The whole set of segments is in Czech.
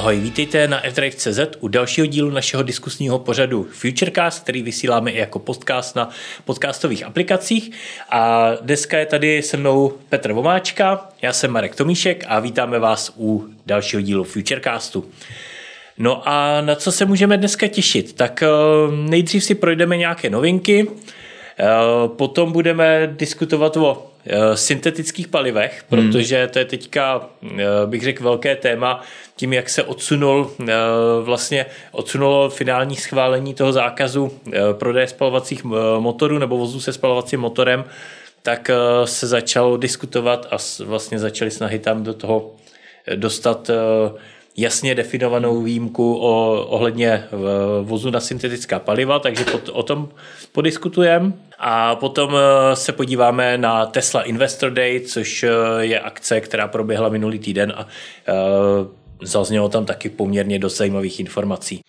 Ahoj, vítejte na fdrive.cz u dalšího dílu našeho diskusního pořadu Futurecast, který vysíláme i jako podcast na podcastových aplikacích. A dneska je tady se mnou Petr Vomáčka, já jsem Marek Tomíšek a vítáme vás u dalšího dílu Futurecastu. No a na co se můžeme dneska těšit? Tak eh, nejdřív si projdeme nějaké novinky, eh, potom budeme diskutovat o syntetických palivech, hmm. protože to je teďka, eh, bych řekl, velké téma tím, jak se odsunul eh, vlastně odsunulo finální schválení toho zákazu prodeje spalovacích motorů nebo vozů se spalovacím motorem, tak se začalo diskutovat a vlastně začaly snahy tam do toho dostat jasně definovanou výjimku o, ohledně vozu na syntetická paliva, takže pot, o tom podiskutujeme. A potom eh, se podíváme na Tesla Investor Day, což eh, je akce, která proběhla minulý týden a eh, zaznělo tam taky poměrně dost zajímavých informací.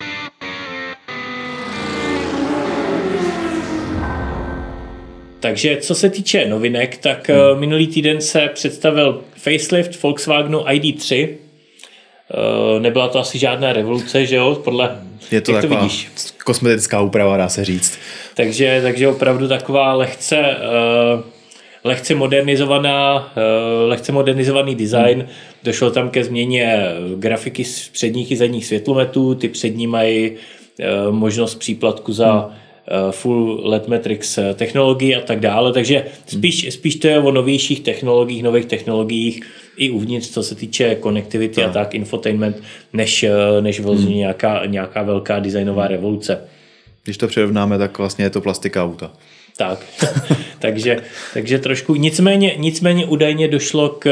Takže co se týče novinek, tak hmm. minulý týden se představil facelift Volkswagenu ID3, Eh, nebyla to asi žádná revoluce, že jo, podle, je to jak to vidíš? kosmetická úprava, dá se říct. Takže, takže opravdu taková lehce, uh, lehce modernizovaná, uh, lehce modernizovaný design. Hmm. Došlo tam ke změně grafiky z předních i zadních světlometů, ty přední mají uh, možnost příplatku za hmm full LED Matrix technologii a tak dále, takže spíš, spíš to je o novějších technologiích, nových technologiích, i uvnitř, co se týče konektivity no. a tak, infotainment, než, eh, než vlastně hmm. nějaká, nějaká velká designová revoluce. Když to přirovnáme, tak vlastně je to plastika auta. Tak, takže, takže trošku, nicméně, nicméně údajně došlo k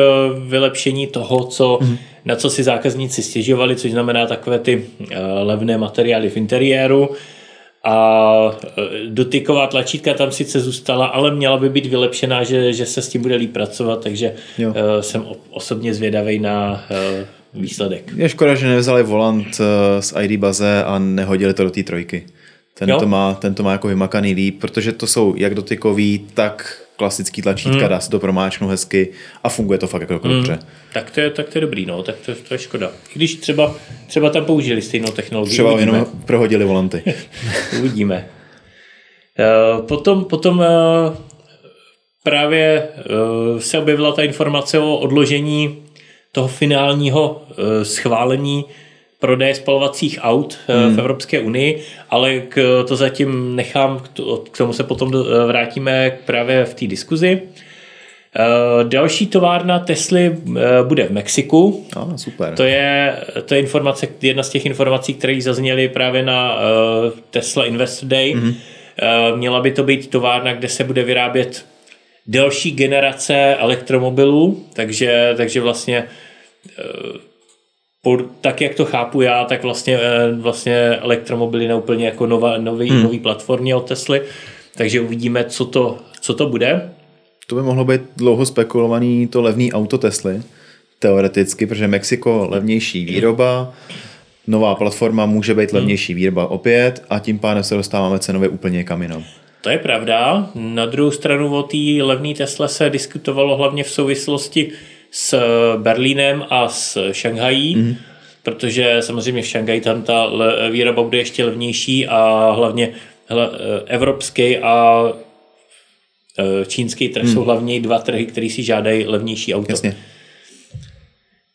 vylepšení toho, co, hmm. na co si zákazníci stěžovali, což znamená takové ty uh, levné materiály v interiéru, a e, dotyková tlačítka tam sice zůstala, ale měla by být vylepšená, že, že se s tím bude líp pracovat, takže jo. E, jsem osobně zvědavý na e, výsledek. Je škoda, že nevzali volant z ID baze a nehodili to do té trojky. Ten to, má, ten to má jako vymakaný líp, protože to jsou jak dotykový, tak klasický tlačítka, mm. dá se to promáčknout hezky a funguje to fakt jako mm. dobře. Tak to, je, tak to je dobrý, no, tak to, to je škoda. I když třeba, třeba tam použili stejnou technologii. Třeba uvidíme. jenom prohodili volanty. uvidíme. Uh, potom, potom uh, právě uh, se objevila ta informace o odložení toho finálního schválení prodeje spalovacích aut eh, hmm. v Evropské unii, ale k, to zatím nechám, k tomu se potom vrátíme právě v té diskuzi. Eh, další továrna Tesly eh, bude v Mexiku. Ah, super. To je, to je informace, jedna z těch informací, které zazněly právě na Tesla Investor Day. Mm-hmm. Měla by to být továrna, kde se bude vyrábět další generace elektromobilů, takže, takže vlastně tak, jak to chápu já, tak vlastně, eh, vlastně elektromobily na úplně jako nová, nový, hmm. nový platformě od Tesly, takže uvidíme, co to, co to bude. To by mohlo být dlouho spekulovaný to levný auto Tesly, teoreticky, protože Mexiko levnější výroba, nová platforma může být hmm. levnější výroba opět a tím pádem se dostáváme cenově úplně kam jinam. To je pravda. Na druhou stranu o té levné Tesla se diskutovalo hlavně v souvislosti s Berlínem a s Šanghají, mm. protože samozřejmě v Šanghaji tam ta výroba bude ještě levnější a hlavně hele, evropský a e, čínský trh mm. jsou hlavně dva trhy, které si žádají levnější auto. Jasně.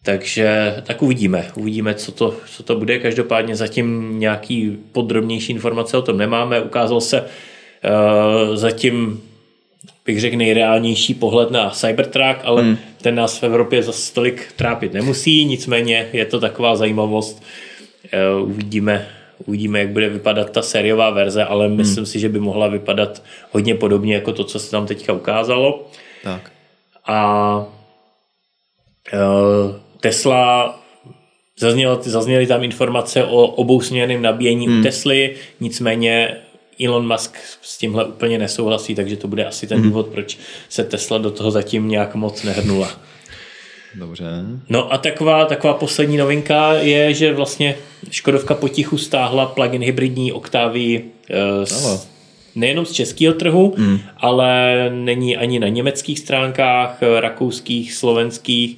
Takže tak uvidíme. Uvidíme, co to, co to bude. Každopádně zatím nějaký podrobnější informace o tom nemáme. Ukázal se uh, zatím bych řekl, nejreálnější pohled na Cybertruck, ale hmm. Ten nás v Evropě za tolik trápit nemusí, nicméně je to taková zajímavost. Eh, uvidíme, uvidíme, jak bude vypadat ta sériová verze, ale hmm. myslím si, že by mohla vypadat hodně podobně jako to, co se tam teďka ukázalo. Tak. A uh, Tesla Zazněly, zazněly tam informace o obousměrném nabíjení hmm. u Tesly, nicméně Elon Musk s tímhle úplně nesouhlasí, takže to bude asi ten hmm. důvod, proč se Tesla do toho zatím nějak moc nehrnula. Dobře. No a taková, taková poslední novinka je, že vlastně Škodovka potichu stáhla plug-in hybridní Octavii uh, nejenom z českého trhu, mm. ale není ani na německých stránkách, rakouských, slovenských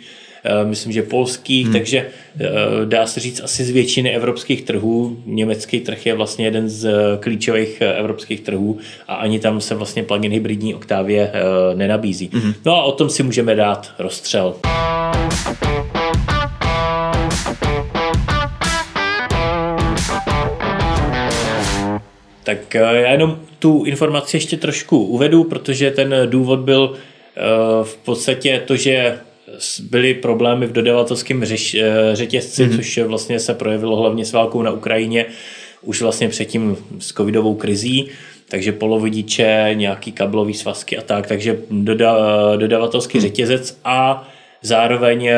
myslím, že polských, hmm. takže dá se říct asi z většiny evropských trhů. Německý trh je vlastně jeden z klíčových evropských trhů a ani tam se vlastně plug-in hybridní Octavie nenabízí. Hmm. No a o tom si můžeme dát rozstřel. Tak já jenom tu informaci ještě trošku uvedu, protože ten důvod byl v podstatě to, že byly problémy v dodavatelském eh, řetězci, mm-hmm. což vlastně se projevilo hlavně s válkou na Ukrajině, už vlastně předtím s covidovou krizí, takže polovodiče, nějaký kablový svazky a tak, takže doda, dodavatelský mm. řetězec a zároveň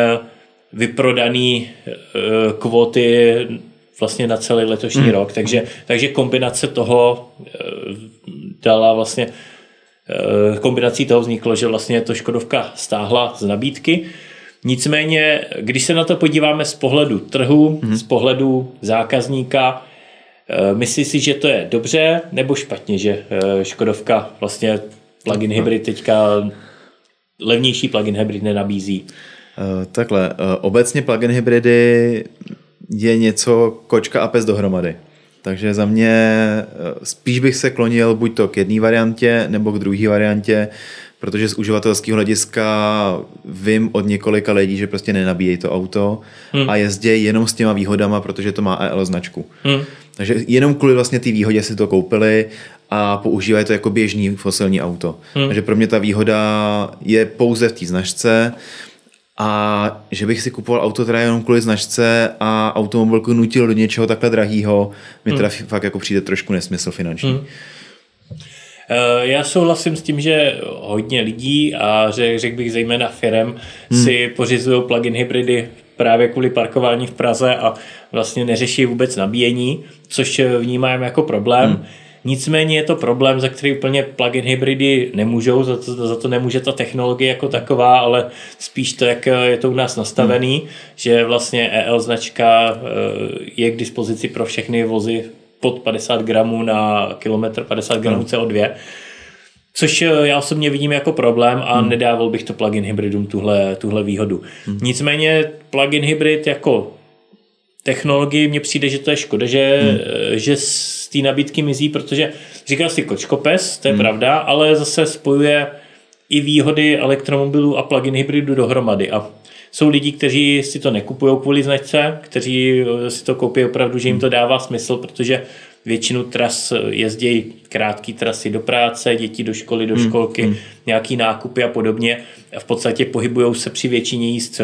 vyprodaný e, kvóty vlastně na celý letošní mm. rok, takže, takže kombinace toho dala vlastně Eh, kombinací toho vzniklo, že vlastně to Škodovka stáhla z nabídky. Nicméně, když se na to podíváme z pohledu trhu, hmm. z pohledu zákazníka, eh, myslí si, že to je dobře nebo špatně, že eh, Škodovka vlastně plug-in hybrid teďka levnější plug-in hybrid nenabízí? Takhle, obecně plug-in hybridy je něco kočka a pes dohromady. Takže za mě eh, spíš bych se klonil buď to k jedné variantě nebo k druhé variantě, protože z uživatelského hlediska vím od několika lidí, že prostě nenabíjejí to auto hmm. a jezdí jenom s těma výhodama, protože to má EL značku. Hmm. Takže jenom kvůli vlastně té výhodě si to koupili a používají to jako běžný fosilní auto. Hmm. Takže pro mě ta výhoda je pouze v té značce a že bych si kupoval auto teda jenom kvůli značce a automobilku nutil do něčeho takhle drahého, mi teda hmm. fakt jako přijde trošku nesmysl finanční. Hmm. Eh, já souhlasím s tím, že hodně lidí a řekl bych zejména firem hmm. si pořizují plug-in hybridy právě kvůli parkování v Praze a vlastně neřeší vůbec nabíjení, což vnímám jako problém. Hmm Nicméně je to problém, za který úplně plug-in hybridy nemůžou, za to, za to nemůže ta technologie jako taková, ale spíš to, jak je to u nás nastavený, hmm. že vlastně EL značka eh, je k dispozici pro všechny vozy pod 50 gramů na kilometr, 50 gramů CO2. Což eh, já osobně vidím jako problém a hmm. nedával bych to plug-in hybridům tuhle, tuhle výhodu. Hmm. Nicméně plug-in hybrid jako technologii mně přijde, že to je škoda, že, hmm. že z té nabídky mizí, protože říkal si kočkopes, to je hmm. pravda, ale zase spojuje i výhody elektromobilů a plug-in hybridu dohromady a jsou lidi, kteří si to nekupují kvůli značce, kteří si to koupí opravdu, že jim to hmm. dává smysl, protože většinu tras jezdí krátké trasy do práce, děti do školy, do hmm. školky, hmm. nějaký nákupy a podobně. A v podstatě pohybují se při většině jízd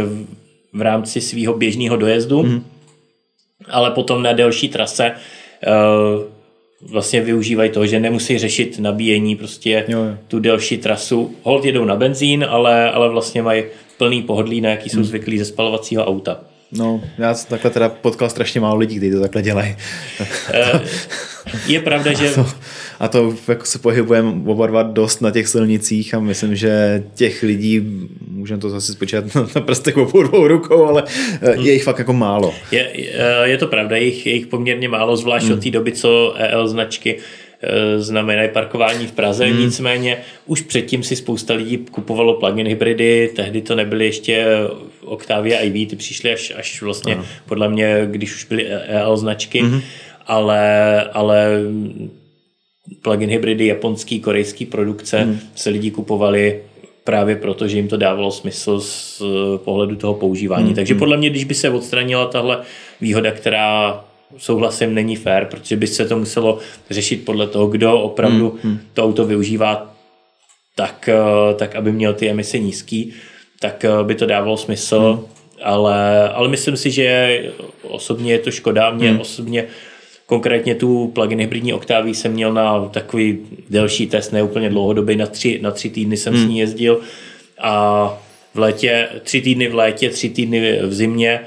v rámci svého běžného dojezdu. Hmm ale potom na delší trase uh, vlastně využívají toho, že nemusí řešit nabíjení prostě jo, jo. tu delší trasu. Hold jedou na benzín, ale, ale vlastně mají plný pohodlí, na jaký jsou hmm. zvyklí ze spalovacího auta. No, já jsem takhle teda potkal strašně málo lidí, kteří to takhle dělají. Eh, je pravda, že... A to, a to jako se pohybujeme oba dva dost na těch silnicích a myslím, že těch lidí, můžeme to zase spočítat na prstech obou dvou rukou, ale eh, je jich fakt jako málo. Je, eh, je to pravda, je jich, je jich poměrně málo, zvlášť hmm. od té doby, co EL značky Eh, znamenají parkování v Praze, hmm. nicméně už předtím si spousta lidí kupovalo plug-in hybridy, tehdy to nebyly ještě Octavia IV, ty přišly až, až vlastně ano. podle mě, když už byly EL značky, hmm. ale, ale plug-in hybridy japonský, korejský produkce hmm. se lidi kupovali právě proto, že jim to dávalo smysl z pohledu toho používání. Hmm. Takže hmm. podle mě, když by se odstranila tahle výhoda, která souhlasím, není fér, protože by se to muselo řešit podle toho, kdo opravdu hmm, hmm. to auto využívá tak, eh, tak, aby měl ty emise nízký, tak eh, by to dávalo smysl, hmm. ale, ale myslím si, že osobně je to škoda. Mě hmm. osobně konkrétně tu plug-in hybridní Octavii jsem měl na takový delší test, ne úplně dlouhodobý, na tři, na tři týdny jsem hmm. s ní jezdil a v létě, tři týdny v létě, tři týdny v zimě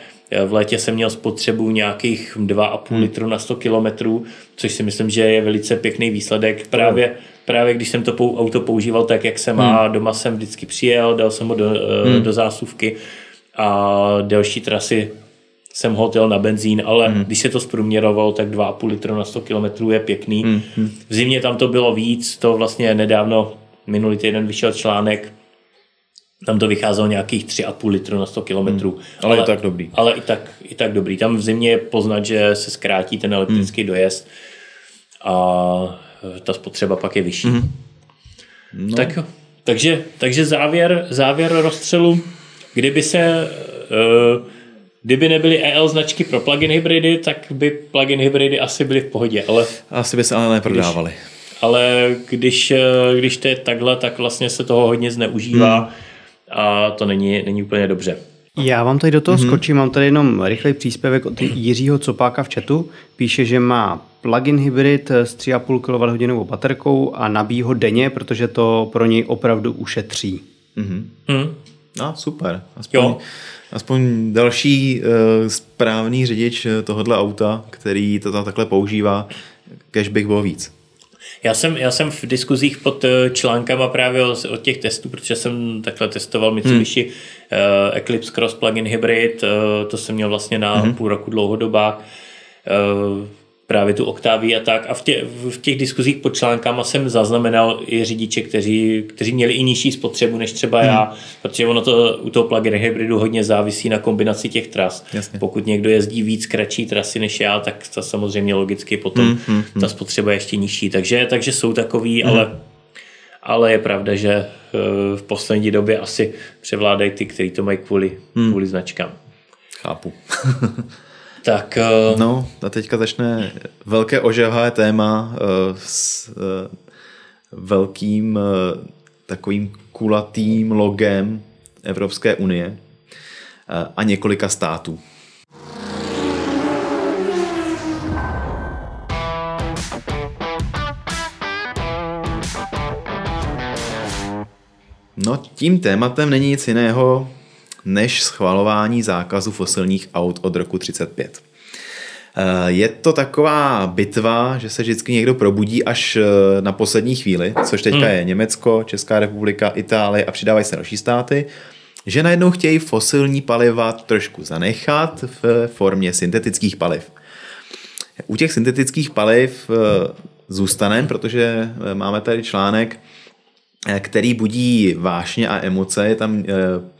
v létě jsem měl spotřebu nějakých 2,5 hmm. litru na 100 kilometrů, což si myslím, že je velice pěkný výsledek. Právě, právě když jsem to auto používal tak, jak se má, hmm. doma jsem vždycky přijel, dal jsem ho do, eh, hmm. do zásuvky a delší trasy jsem ho na benzín, ale hmm. když se to zprůměrovalo, tak 2,5 litru na 100 km je pěkný. Hmm. V zimě tam to bylo víc, to vlastně nedávno minulý týden vyšel článek tam to vycházelo nějakých 3,5 litru na 100 km. Hmm. Ale, ale i tak dobrý. Ale i tak, i tak dobrý. Tam v zimě je poznat, že se zkrátí ten elektrický hmm. dojezd a ta spotřeba pak je vyšší. Hmm. No. Tak jo. Takže, takže závěr, závěr rozstřelu, kdyby se uh, kdyby nebyly EL značky pro plug-in hybridy, tak by plug-in hybridy asi byly v pohodě, ale... Asi by se ale neprodávali. Když, ale když, eh, když to je takhle, tak vlastně se toho hodně zneužívá hmm. A to není, není úplně dobře. Já vám tady do toho mm-hmm. skočím, mám tady jenom rychlej příspěvek od Jiřího Copáka v chatu. Píše, že má plug-in hybrid s 3,5 kWh baterkou a nabíjí ho denně, protože to pro něj opravdu ušetří. Mm-hmm. Mm. No, super. Aspoň, jo. aspoň další uh, správný řidič tohohle auta, který to takhle používá, kež bych byl víc. Já jsem, já jsem v diskuzích pod eh, článkama právě od těch testů, protože jsem takhle testoval Mitsubishi hmm. uh, Eclipse Cross Plug-in Hybrid, uh, to jsem měl vlastně na hmm. půl roku dlouhodobách. Uh, právě tu Octavii a tak. A v, tě, v těch diskuzích pod článkama jsem zaznamenal i řidiče, kteří, kteří měli i nižší spotřebu než třeba hmm. já, protože ono to u toho plug-in hybridu hodně závisí na kombinaci těch tras. Jasně. Pokud někdo jezdí víc kratší trasy než já, tak to samozřejmě logicky potom hmm, hmm, hmm. ta spotřeba je ještě nižší. Takže, takže jsou takový, hmm. ale ale je pravda, že eh, v poslední době asi převládají ty, kteří to mají kvůli, hmm. kvůli značkám. Chápu. Tak, uh... No a teďka začne velké ožehavé téma uh, s uh, velkým uh, takovým kulatým logem Evropské unie uh, a několika států. No tím tématem není nic jiného než schvalování zákazu fosilních aut od roku 35. Eh, je to taková bitva, že se vždycky někdo probudí až eh, na poslední chvíli, což teďka hmm. je Německo, Česká republika, Itálie a přidávají se další státy, že najednou chtějí fosilní paliva trošku zanechat v formě syntetických paliv. U těch syntetických paliv eh, zůstaneme, protože máme tady článek, který budí vášně a emoce, je tam eh,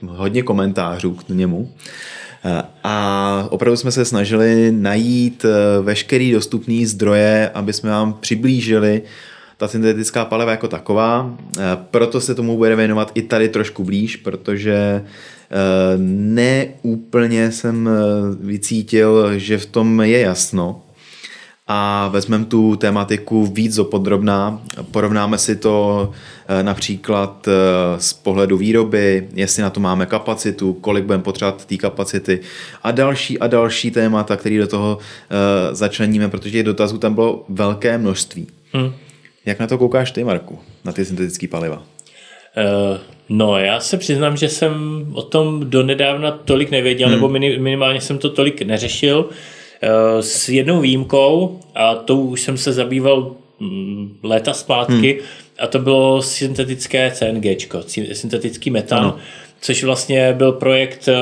hodně komentářů k němu. Eh, a opravdu jsme se snažili najít veškerý dostupný zdroje, aby jsme vám přiblížili ta syntetická paliva jako taková. Proto se tomu bude věnovat i tady trošku blíž, protože neúplně jsem vycítil, že v tom je jasno a vezmeme tu tématiku víc dopodrobná, porovnáme si to eh, například eh, z pohledu výroby, jestli na to máme kapacitu, kolik budeme potřebovat té kapacity a další a další témata, které do toho eh, začleníme, protože těch dotazů tam bylo velké množství. Hmm. Jak na to koukáš ty, Marku, na ty syntetické paliva? Uh, no, já se přiznám, že jsem o tom donedávna tolik nevěděl, hmm. nebo minimálně jsem to tolik neřešil. Eh, s jednou výjimkou, a to už jsem se zabýval mm, léta zpátky, hmm. a to bylo syntetické CNG, syntetický metan, ano. což vlastně byl projekt, eh,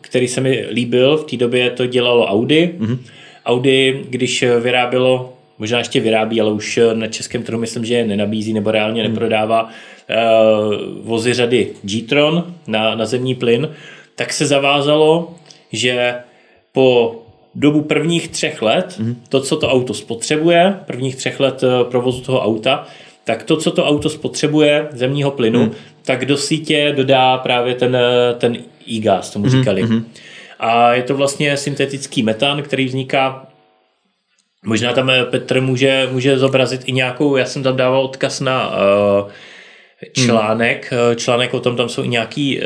který se mi líbil, v té době to dělalo Audi. Hmm. Audi, když vyrábělo, možná ještě vyrábí, ale už na českém trhu myslím, že je nenabízí nebo reálně hmm. neprodává uh, vozy řady G-Tron na, na zemní plyn, tak se zavázalo, že po dobu prvních třech let, mm-hmm. to, co to auto spotřebuje, prvních třech let eh, provozu toho auta, tak to, co to auto spotřebuje zemního plynu, mm. tak do sítě dodá právě ten, eh, ten e-gas, tomu mm-hmm. říkali. Mm-hmm. A je to vlastně syntetický metan, který vzniká Možná tam eh, Petr může, může zobrazit i nějakou, já jsem tam dával odkaz na uh, článek, hmm. článek o tom, tam jsou i nějaký uh,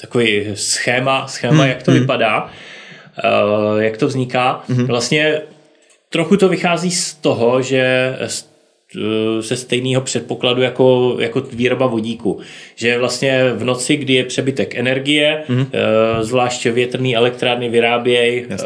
takový schéma, schéma hmm. jak to hmm. vypadá. Eh, jak to vzniká. Mm-hmm. Vlastně trochu to vychází z toho, že se stejného předpokladu jako, jako výroba vodíku. Že vlastně v noci, kdy je přebytek energie, mm-hmm. zvlášť větrné elektrárny vyrábějí eh,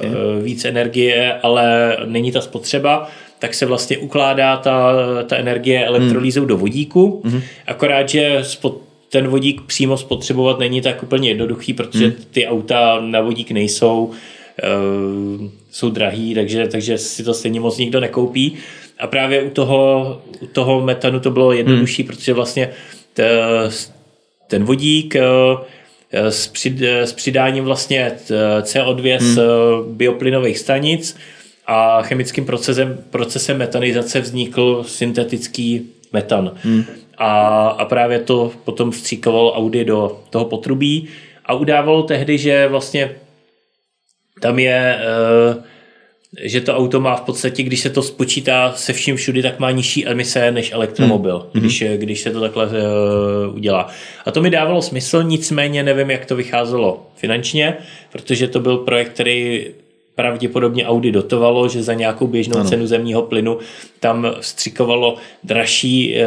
víc energie, ale není ta spotřeba, tak se vlastně ukládá ta, ta energie elektrolýzou mm. do vodíku. Mm-hmm. Akorát, že spod, ten vodík přímo spotřebovat není tak úplně jednoduchý, protože mm. ty auta na vodík nejsou uh, jsou drahý, takže, takže si to stejně moc nikdo nekoupí. A právě u toho, u toho metanu to bylo jednodušší, hmm. protože vlastně ten vodík s, přid, s přidáním vlastně CO2 hmm. z bioplynových stanic a chemickým procesem, procesem metanizace vznikl syntetický metan. Hmm. A, a právě to potom vstříkoval Audi do toho potrubí a udávalo tehdy, že vlastně tam je, eh, že to auto má v podstatě, když se to spočítá se vším všudy, tak má nižší emise než elektromobil, hmm. když, když se to takhle eh, udělá. A to mi dávalo smysl, nicméně nevím, jak to vycházelo finančně, protože to byl projekt, který pravděpodobně Audi dotovalo, že za nějakou běžnou ano. cenu zemního plynu tam vstřikovalo dražší, eh,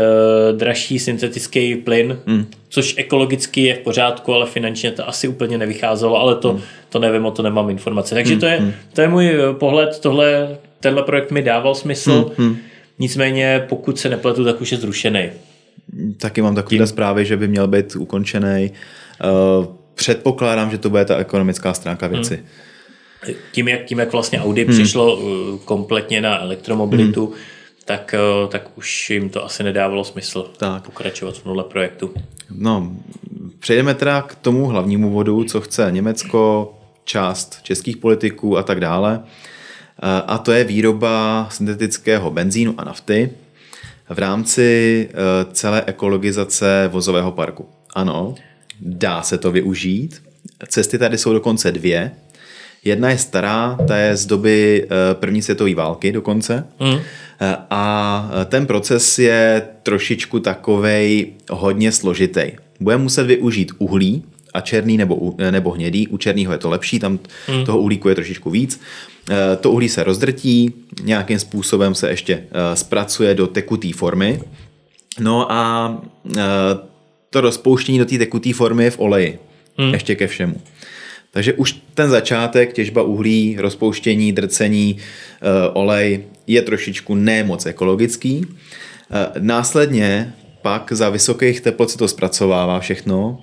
dražší syntetický plyn, hmm. což ekologicky je v pořádku, ale finančně to asi úplně nevycházelo, ale to, hmm. to nevím, o to nemám informace. Takže hmm. to, je, hmm. to je můj eh, pohled, tohle, tenhle projekt mi dával smysl, hmm. hmm. nicméně pokud se nepletu, tak už je zrušený. Taky mám takové zprávy, že by měl být ukončený. Uh, předpokládám, že to bude ta ekonomická stránka věci. Hmm tím, jak, tím, jak vlastně Audi hmm. přišlo uh, kompletně na elektromobilitu, hmm. tak, uh, tak už jim to asi nedávalo smysl tak. pokračovat v tomhle projektu. No, přejdeme teda k tomu hlavnímu vodu, co chce Německo, část českých politiků a tak dále. Uh, a to je výroba syntetického benzínu a nafty v rámci celé ekologizace vozového parku. Ano, dá se to využít. Cesty tady jsou dokonce dvě. Jedna je stará, ta je z doby eh, první světové války dokonce. Mm. A ten proces je trošičku takovej hodně složitý. Bude muset využít uhlí, a černý nebo, nebo hnědý. U černého je to lepší, tam mm. toho uhlíku je trošičku víc. To uhlí se rozdrtí, nějakým způsobem se ještě zpracuje do tekuté formy. No a to rozpouštění do té tekuté formy je v oleji. Mm. Ještě ke všemu. Takže už ten začátek, těžba uhlí, rozpouštění, drcení, eh, olej je trošičku nemoc ekologický. Eh, následně pak za vysokých teplot se to zpracovává všechno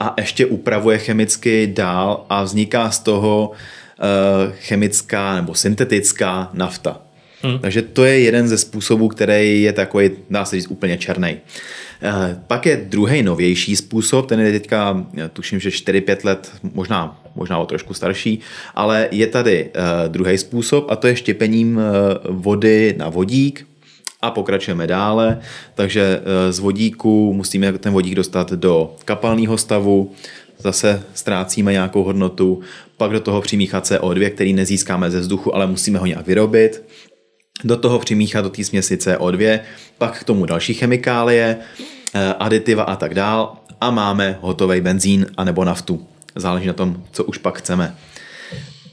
a ještě upravuje chemicky dál a vzniká z toho eh, chemická nebo syntetická nafta. Hmm. Takže to je jeden ze způsobů, který je takový, dá se říct, úplně černý. Eh, pak je druhý novější způsob, ten je teďka, tuším, že 4-5 let, možná, možná o trošku starší, ale je tady eh, druhý způsob a to je štěpením eh, vody na vodík, a pokračujeme dále, takže z vodíku musíme ten vodík dostat do kapalného stavu, zase ztrácíme nějakou hodnotu, pak do toho přimíchat CO2, který nezískáme ze vzduchu, ale musíme ho nějak vyrobit, do toho přimíchat do té směsi CO2, pak k tomu další chemikálie, eh, aditiva a tak dál a máme hotový benzín anebo naftu. Záleží na tom, co už pak chceme.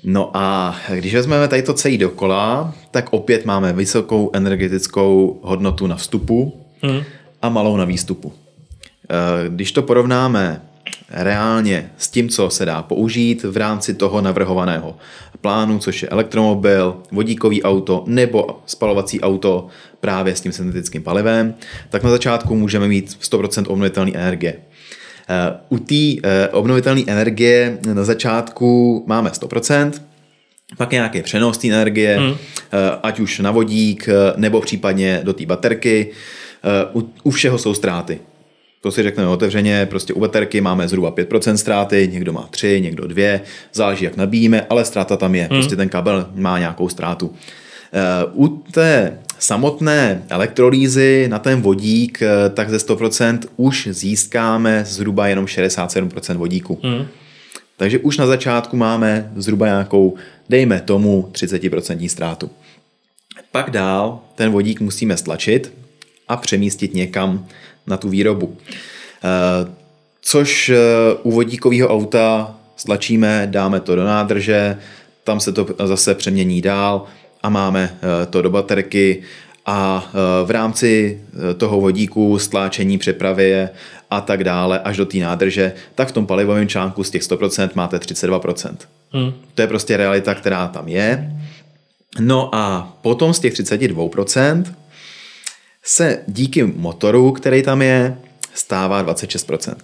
No a když vezmeme tady to celý dokola, tak opět máme vysokou energetickou hodnotu na vstupu hmm. a malou na výstupu. Eh, když to porovnáme reálně s tím, co se dá použít v rámci toho navrhovaného plánu, což je elektromobil, vodíkový auto nebo spalovací auto právě s tím syntetickým palivem, tak na začátku můžeme mít 100% obnovitelné energie. Eh, u té eh, obnovitelné energie na začátku máme 100%, pak nějaké přenos té energie, hmm. ať už na vodík nebo případně do té baterky. U, u všeho jsou ztráty. To si řekneme otevřeně, prostě u baterky máme zhruba 5% ztráty, někdo má 3, někdo 2, záleží jak nabíjíme, ale ztráta tam je, hmm. prostě ten kabel má nějakou ztrátu. U té samotné elektrolýzy na ten vodík, eh, tak ze 100% už získáme zhruba jenom 67% vodíku. Hmm. Takže už na začátku máme zhruba nějakou, dejme tomu, 30% ztrátu. Pak dál ten vodík musíme stlačit a přemístit někam na tu výrobu. Eh, což eh, u vodíkového auta stlačíme, dáme to do nádrže, tam se to zase přemění dál a máme eh, to do baterky a v rámci toho vodíku, stláčení, přepravy a tak dále až do té nádrže, tak v tom palivovém článku z těch 100% máte 32%. Hmm. To je prostě realita, která tam je. No a potom z těch 32% se díky motoru, který tam je, stává 26%.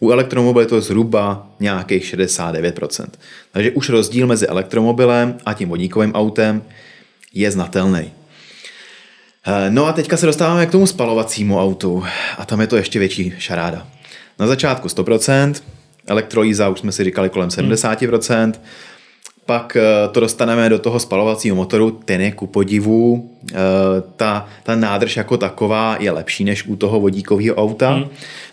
U elektromobilu je to zhruba nějakých 69%. Takže už rozdíl mezi elektromobilem a tím vodíkovým autem je znatelný. Eh, no a teďka se dostáváme k tomu spalovacímu autu a tam je to ještě větší šaráda. Na začátku 100%, elektrolýza už jsme si říkali kolem 70%, hmm. Pak eh, to dostaneme do toho spalovacího motoru, ten je ku podivu, eh, ta, ta nádrž jako taková je lepší než u toho vodíkového auta, hmm.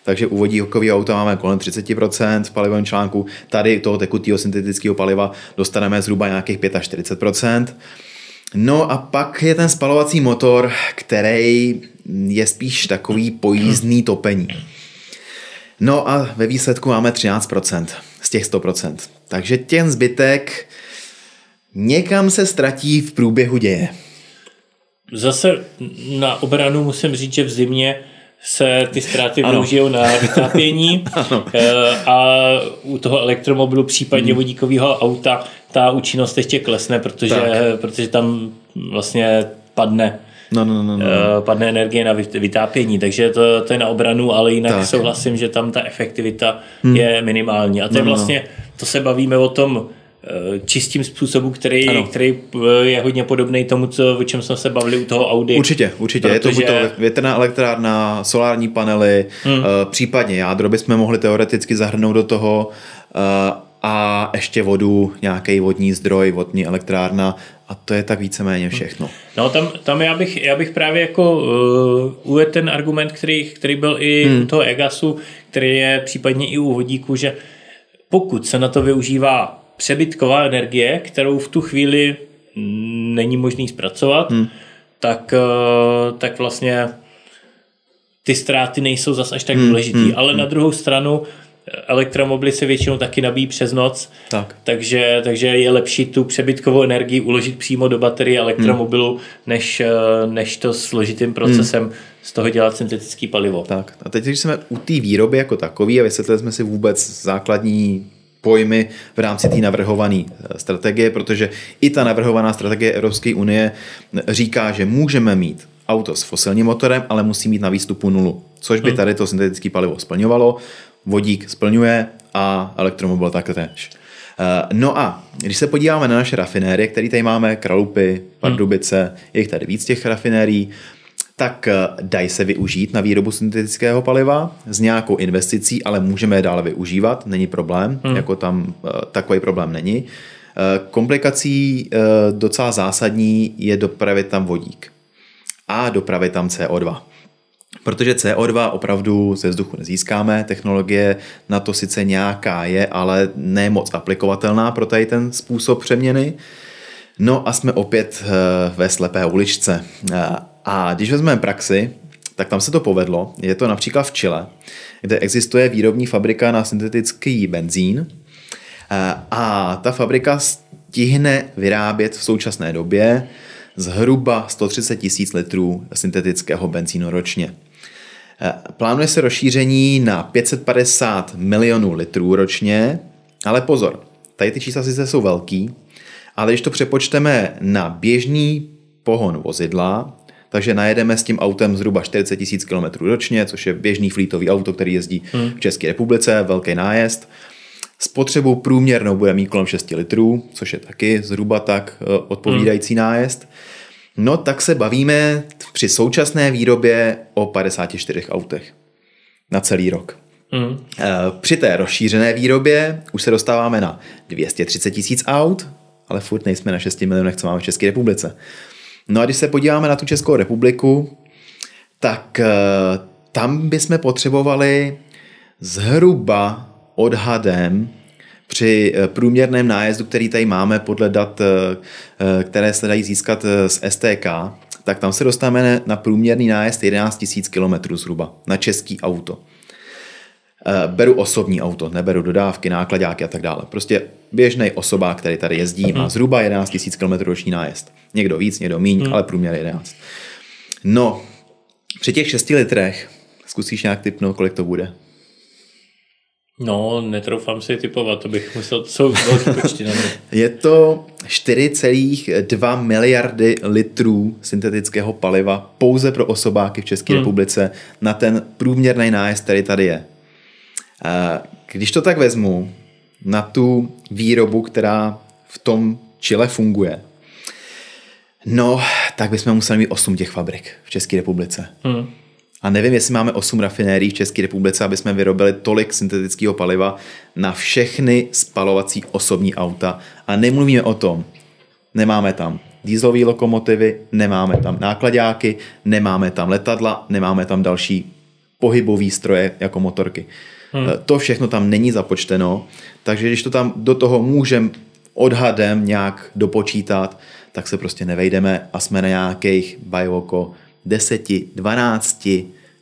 takže u vodíkového auta máme kolem 30% v palivovém článku, tady toho tekutého syntetického paliva dostaneme zhruba nějakých 45%. No a pak je ten spalovací motor, který je spíš takový pojízdný topení. No a ve výsledku máme 13% z těch 100%. Takže ten zbytek někam se ztratí v průběhu děje. Zase na obranu musím říct, že v zimě se ty ztráty využijou na vytápění eh, a u toho elektromobilu, případně hmm. vodíkového auta, ta účinnost ještě klesne, protože, protože tam vlastně padne No, no, no, no. Eh, padne energie na vytápění, takže to, to je na obranu, ale jinak tak. souhlasím, že tam ta efektivita hmm. je minimální. A to je no, no, no. vlastně, to se bavíme o tom eh, čistým způsobu, který, který je hodně podobný tomu, co, o čem jsme se bavili u toho Audi. Určitě, určitě. Protože... Je to buď to větrná elektrárna, solární panely, hmm. případně jádro bychom mohli teoreticky zahrnout do toho a ještě vodu, nějaký vodní zdroj, vodní elektrárna a to je tak víceméně všechno. No tam, tam já, bych, já bych právě jako uh, uvedl ten argument, který, který byl i hmm. u toho EGASu, který je případně i u vodíku, že pokud se na to využívá přebytková energie, kterou v tu chvíli není možný zpracovat, hmm. tak, uh, tak vlastně ty ztráty nejsou zas až tak hmm. důležitý. Hmm. Ale hmm. na druhou stranu elektromobily se většinou taky nabíjí přes noc, tak. takže, takže je lepší tu přebytkovou energii uložit přímo do baterie elektromobilu, hmm. než, eh, než to složitým procesem hmm. z toho dělat syntetický palivo. Tak a teď, když jsme u té výroby jako takový a vysvětlili jsme si vůbec základní pojmy v rámci té navrhované eh, strategie, protože i ta navrhovaná strategie Evropské unie říká, že můžeme mít auto s fosilním motorem, ale musí mít na výstupu nulu, což by hmm. tady to syntetické palivo splňovalo vodík splňuje a elektromobil taktéž. Eh, no a když se podíváme na naše rafinérie, které tady máme, Kralupy, Pardubice, hmm. je jich tady víc těch rafinérií, tak eh, dají se využít na výrobu syntetického paliva s nějakou investicí, ale můžeme je dále využívat, není problém, hmm. jako tam eh, takový problém není. Komplikací docela zásadní je dopravit tam vodík a dopravit tam CO2. Protože CO2 opravdu ze vzduchu nezískáme, technologie na to sice nějaká je, ale ne moc aplikovatelná pro tady ten způsob přeměny. No a jsme opět eh, ve slepé uličce. Eh, a když vezmeme praxi, tak tam se to povedlo. Je to například v Chile, kde existuje výrobní fabrika na syntetický benzín eh, a ta fabrika stihne vyrábět v současné době zhruba 130 tisíc litrů syntetického benzínu ročně. Eh, plánuje se rozšíření na 550 milionů litrů ročně, ale pozor, tady ty čísla sice jsou velký, ale když to přepočteme na běžný pohon vozidla, takže najedeme s tím autem zhruba 40 tisíc km ročně, což je běžný flítový auto, který jezdí hmm. v České republice, velký nájezd. Spotřebu průměrnou bude mít kolem 6 litrů, což je taky zhruba tak eh, odpovídající hmm. nájezd. No tak se bavíme při současné výrobě o 54 autech na celý rok. Mm. Při té rozšířené výrobě už se dostáváme na 230 tisíc aut, ale furt nejsme na 6 milionech, co máme v České republice. No a když se podíváme na tu Českou republiku, tak eh, tam bychom potřebovali zhruba odhadem při eh, průměrném nájezdu, který tady máme podle dat, eh, eh, které se dají získat z STK, tak tam se dostáváme na průměrný nájezd 11 000 km zhruba na český auto. Beru osobní auto, neberu dodávky, nákladáky a tak dále. Prostě běžný osobák, který tady jezdí, má mhm. zhruba 11 000 km roční nájezd. Někdo víc, někdo míň, hmm. ale průměr 11. No, při těch 6 litrech zkusíš nějak typnout, kolik to bude? No, netroufám si typovat, to bych musel, jsou velký počty na Je to 4,2 miliardy litrů syntetického paliva pouze pro osobáky v České hmm. republice na ten průměrný nájezd, který tady je. Když to tak vezmu na tu výrobu, která v tom Chile funguje, no, tak bychom museli mít 8 těch fabrik v České republice. Hmm. A nevím, jestli máme 8 rafinérií v České republice, aby jsme vyrobili tolik syntetického paliva na všechny spalovací osobní auta. A nemluvíme o tom, nemáme tam dýzlové lokomotivy, nemáme tam nákladáky, nemáme tam letadla, nemáme tam další pohybové stroje jako motorky. Hmm. To všechno tam není započteno, takže když to tam do toho můžeme odhadem nějak dopočítat, tak se prostě nevejdeme a jsme na nějakých bajoko 10, 12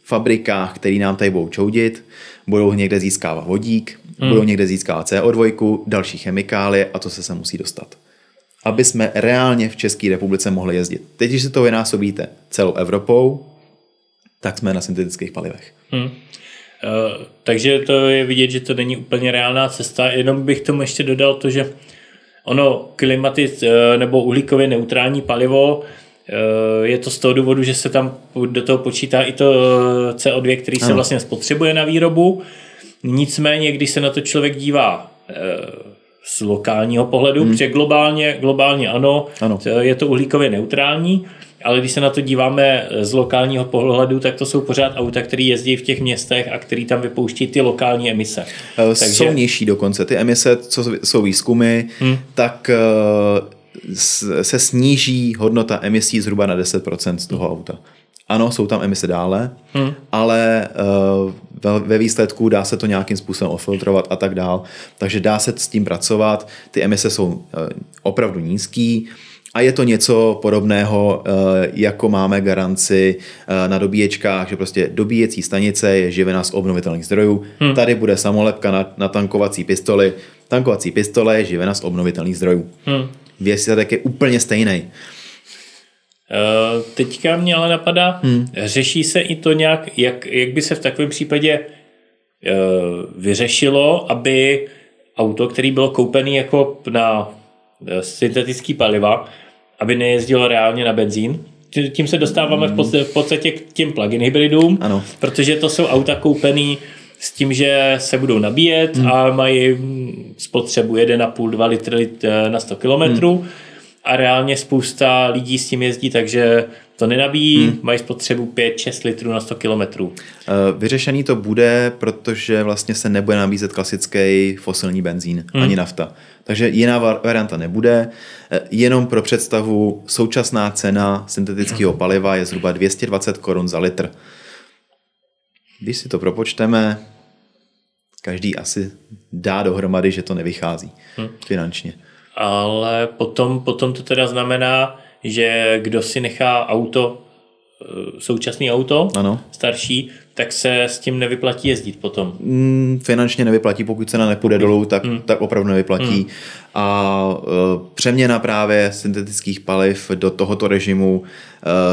fabrikách, které nám tady budou čoudit, budou někde získávat vodík, hmm. budou někde získávat CO2, další chemikálie a to se sem musí dostat. Aby jsme reálně v České republice mohli jezdit. Teď, když se to vynásobíte celou Evropou, tak jsme na syntetických palivech. Hmm. Uh, takže to je vidět, že to není úplně reálná cesta. Jenom bych tomu ještě dodal to, že ono klimatic uh, nebo uhlíkově neutrální palivo je to z toho důvodu, že se tam do toho počítá i to eh, CO2, který se vlastně spotřebuje na výrobu. Nicméně, když se na to člověk dívá eh, z lokálního pohledu, hmm. protože globálně, globálně ano, ano, je to uhlíkově neutrální, ale když se na to díváme z lokálního pohledu, tak to jsou pořád auta, které jezdí v těch městech a které tam vypouští ty lokální emise. Takže... Jsou nižší dokonce. Ty emise, co jsou výzkumy, hmm. tak se sníží hodnota emisí zhruba na 10% z toho auta. Ano, jsou tam emise dále, hmm. ale uh, ve výsledku dá se to nějakým způsobem ofiltrovat a tak dál. Takže dá se s tím pracovat. Ty emise jsou uh, opravdu nízký. A je to něco podobného, uh, jako máme garanci na dobíječkách, že prostě dobíjecí stanice je živena z obnovitelných zdrojů. Hmm. Tady bude samolepka na, na tankovací pistoli. Tankovací pistole je živena z obnovitelných zdrojů. Hmm výsledek je úplně stejný. Uh, teďka mě ale napadá, hmm. řeší se i to nějak, jak, jak by se v takovém případě uh, vyřešilo, aby auto, který bylo koupený jako na eh, syntetický paliva, aby nejezdilo reálně na benzín. Tím se dostáváme v podstatě, v podstatě k těm plug-in hybridům, ano. protože to jsou auta koupený s tím, že se budou nabíjet hmm. a mají spotřebu 1,5-2 litry na 100 km hmm. a reálně spousta lidí s tím jezdí, takže to nenabíjí, hmm. mají spotřebu 5-6 litrů na 100 km. Eh, vyřešený to bude, protože vlastně se nebude nabízet klasický fosilní benzín hmm. ani nafta. Takže jiná varianta nebude. Eh, jenom pro představu, současná cena syntetického paliva je zhruba 220 korun za litr. Když si to propočteme, každý asi dá dohromady, že to nevychází hmm. finančně. Ale potom, potom to teda znamená, že kdo si nechá auto, eh, současný auto, ano. starší, tak se s tím nevyplatí jezdit potom. Mm, finančně nevyplatí, pokud cena nepůjde dolů, tak, mm. tak opravdu nevyplatí. Mm. A uh, přeměna právě syntetických paliv do tohoto režimu uh,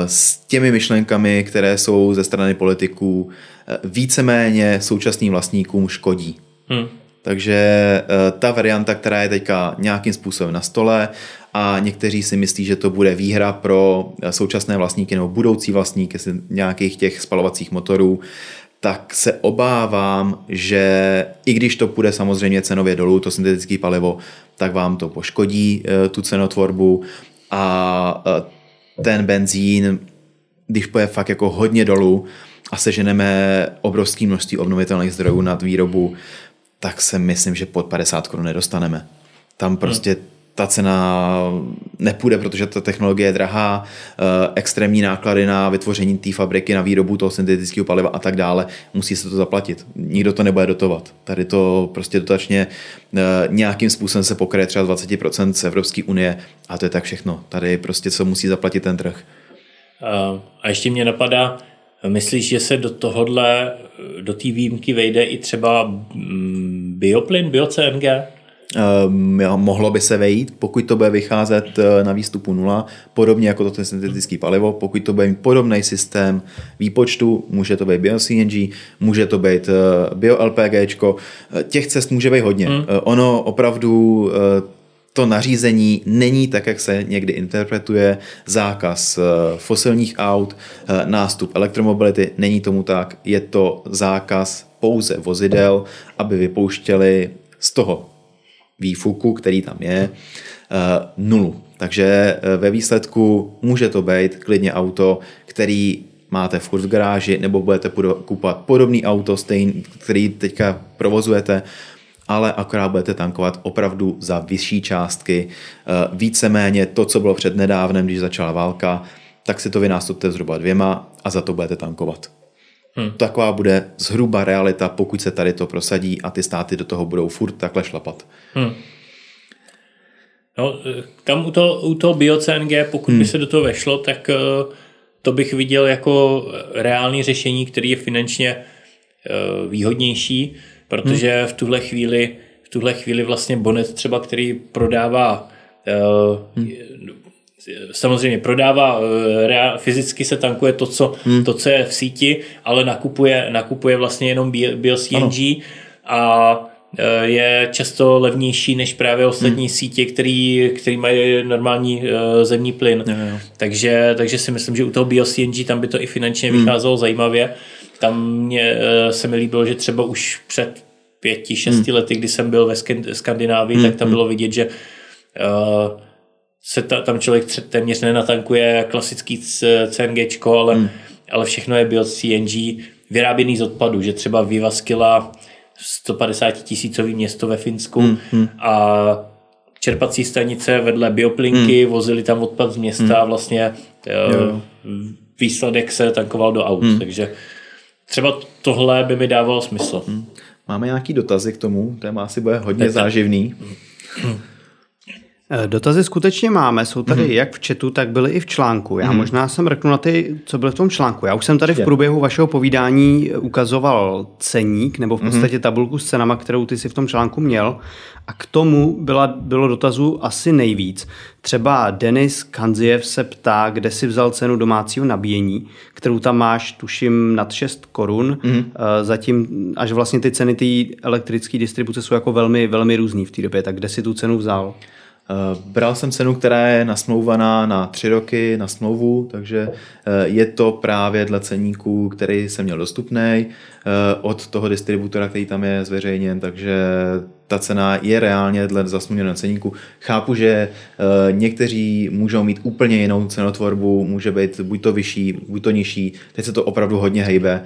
s těmi myšlenkami, které jsou ze strany politiků, uh, víceméně současným vlastníkům škodí. Mm. Takže ta varianta, která je teďka nějakým způsobem na stole a někteří si myslí, že to bude výhra pro současné vlastníky nebo budoucí vlastníky nějakých těch spalovacích motorů, tak se obávám, že i když to půjde samozřejmě cenově dolů, to syntetické palivo, tak vám to poškodí eh, tu cenotvorbu a eh, ten benzín, když půjde fakt jako hodně dolů a seženeme obrovské množství obnovitelných zdrojů nad výrobu, tak se myslím, že pod 50 korun nedostaneme. Tam prostě hmm ta cena nepůjde, protože ta technologie je drahá, eh, extrémní náklady na vytvoření té fabriky, na výrobu toho syntetického paliva a tak dále, musí se to zaplatit. Nikdo to nebude dotovat. Tady to prostě dotačně eh, nějakým způsobem se pokryje třeba 20% z Evropské unie a to je tak všechno. Tady prostě co musí zaplatit ten trh. A ještě mě napadá, myslíš, že se do tohohle, do té výjimky vejde i třeba mm, bioplyn, bio-CNG? Um, mohlo by se vejít, pokud to bude vycházet eh, na výstupu nula, podobně jako to syntetické palivo, pokud to bude mít podobný systém výpočtu, může to být bio-CNG, může to být eh, bio-LPG, eh, těch cest může být hodně. Hmm. Ono opravdu to nařízení není tak, jak se někdy interpretuje, zákaz fosilních aut, nástup elektromobility, není tomu tak, je to zákaz pouze vozidel, aby vypouštěli z toho výfuku, který tam je, eh, nulu. Takže ve výsledku může to být klidně auto, který máte furt v garáži, nebo budete kupovat podobný auto, stejný, který teďka provozujete, ale akorát budete tankovat opravdu za vyšší částky. Eh, víceméně to, co bylo před nedávnem, když začala válka, tak si to vynásobte zhruba dvěma a za to budete tankovat. Hmm. Taková bude zhruba realita, pokud se tady to prosadí a ty státy do toho budou furt takhle šlapat. Hmm. No, eh, tam u toho, u toho bio-CNG, pokud hmm. by se do toho vešlo, tak uh, to bych viděl jako reálný řešení, který je finančně výhodnější, protože hmm. v tuhle chvíli v tuhle chvíli vlastně Bonet třeba, který prodává uh, hmm. samozřejmě prodává uh, fyzicky se tankuje to co, hmm. to, co je v síti, ale nakupuje, nakupuje vlastně jenom BioCNG a je často levnější než právě ostatní hmm. sítě, který, který mají normální zemní plyn. Jo, jo. Takže, takže si myslím, že u toho BioCNG tam by to i finančně hmm. vycházelo zajímavě. Tam mě uh, se mi líbilo, že třeba už před pěti, šesti hmm. lety, kdy jsem byl ve Skandinávii, hmm. tak tam hmm. bylo vidět, že uh, se ta, tam člověk téměř nenatankuje klasický CNG, ale, hmm. ale všechno je BioCNG vyráběný z odpadu, že třeba Viva Skilla 150 tisícový město ve Finsku hmm, hmm. a čerpací stanice vedle bioplinky, hmm. vozili tam odpad z města hmm. a vlastně jo. výsledek se tankoval do aut, hmm. takže třeba tohle by mi dávalo smysl. Hmm. Máme nějaký dotazy k tomu? Téma asi bude hodně záživný. Hmm. Eh, dotazy skutečně máme, jsou tady mm-hmm. jak v chatu, tak byly i v článku. Já mm-hmm. možná jsem řeknu na ty, co byly v tom článku. Já už jsem tady v průběhu vašeho povídání ukazoval ceník, nebo v mhm. podstatě tabulku s cenama, kterou ty si v tom článku měl. A k tomu byla, bylo dotazů asi nejvíc. Třeba Denis Kanziev se ptá, kde si vzal cenu domácího nabíjení, kterou tam máš, tuším, nad 6 korun. Mm-hmm. Zatím, až vlastně ty ceny té elektrické distribuce jsou jako velmi, velmi různý v té době, tak kde si tu cenu vzal? Eh, bral jsem cenu, která je nasmlouvaná na tři roky na smlouvu, takže eh, je to právě dle ceníku, který jsem měl dostupný eh, od toho distributora, který tam je zveřejněn, takže ta cena je reálně dle zasmluvněného ceníku. Chápu, že někteří můžou mít úplně jinou cenotvorbu, může být buď to vyšší, buď to nižší, teď se to opravdu hodně hejbe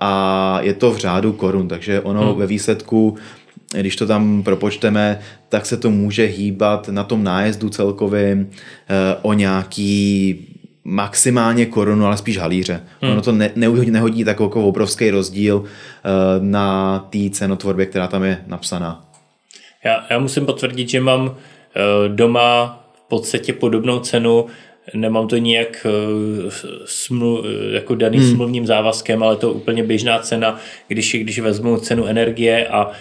a je to v řádu korun, takže ono hmm. ve výsledku když to tam propočteme, tak se to může hýbat na tom nájezdu celkově eh, o nějaký maximálně korunu, ale spíš halíře. Hmm. Ono to ne, nehodí, nehodí takový jako obrovský rozdíl eh, na té cenotvorbě, která tam je napsaná. Já, já musím potvrdit, že mám eh, doma v podstatě podobnou cenu nemám to nijak eh, smlu, jako daný hmm. smluvním závazkem, ale to je úplně běžná cena, když, když vezmu cenu energie a uh,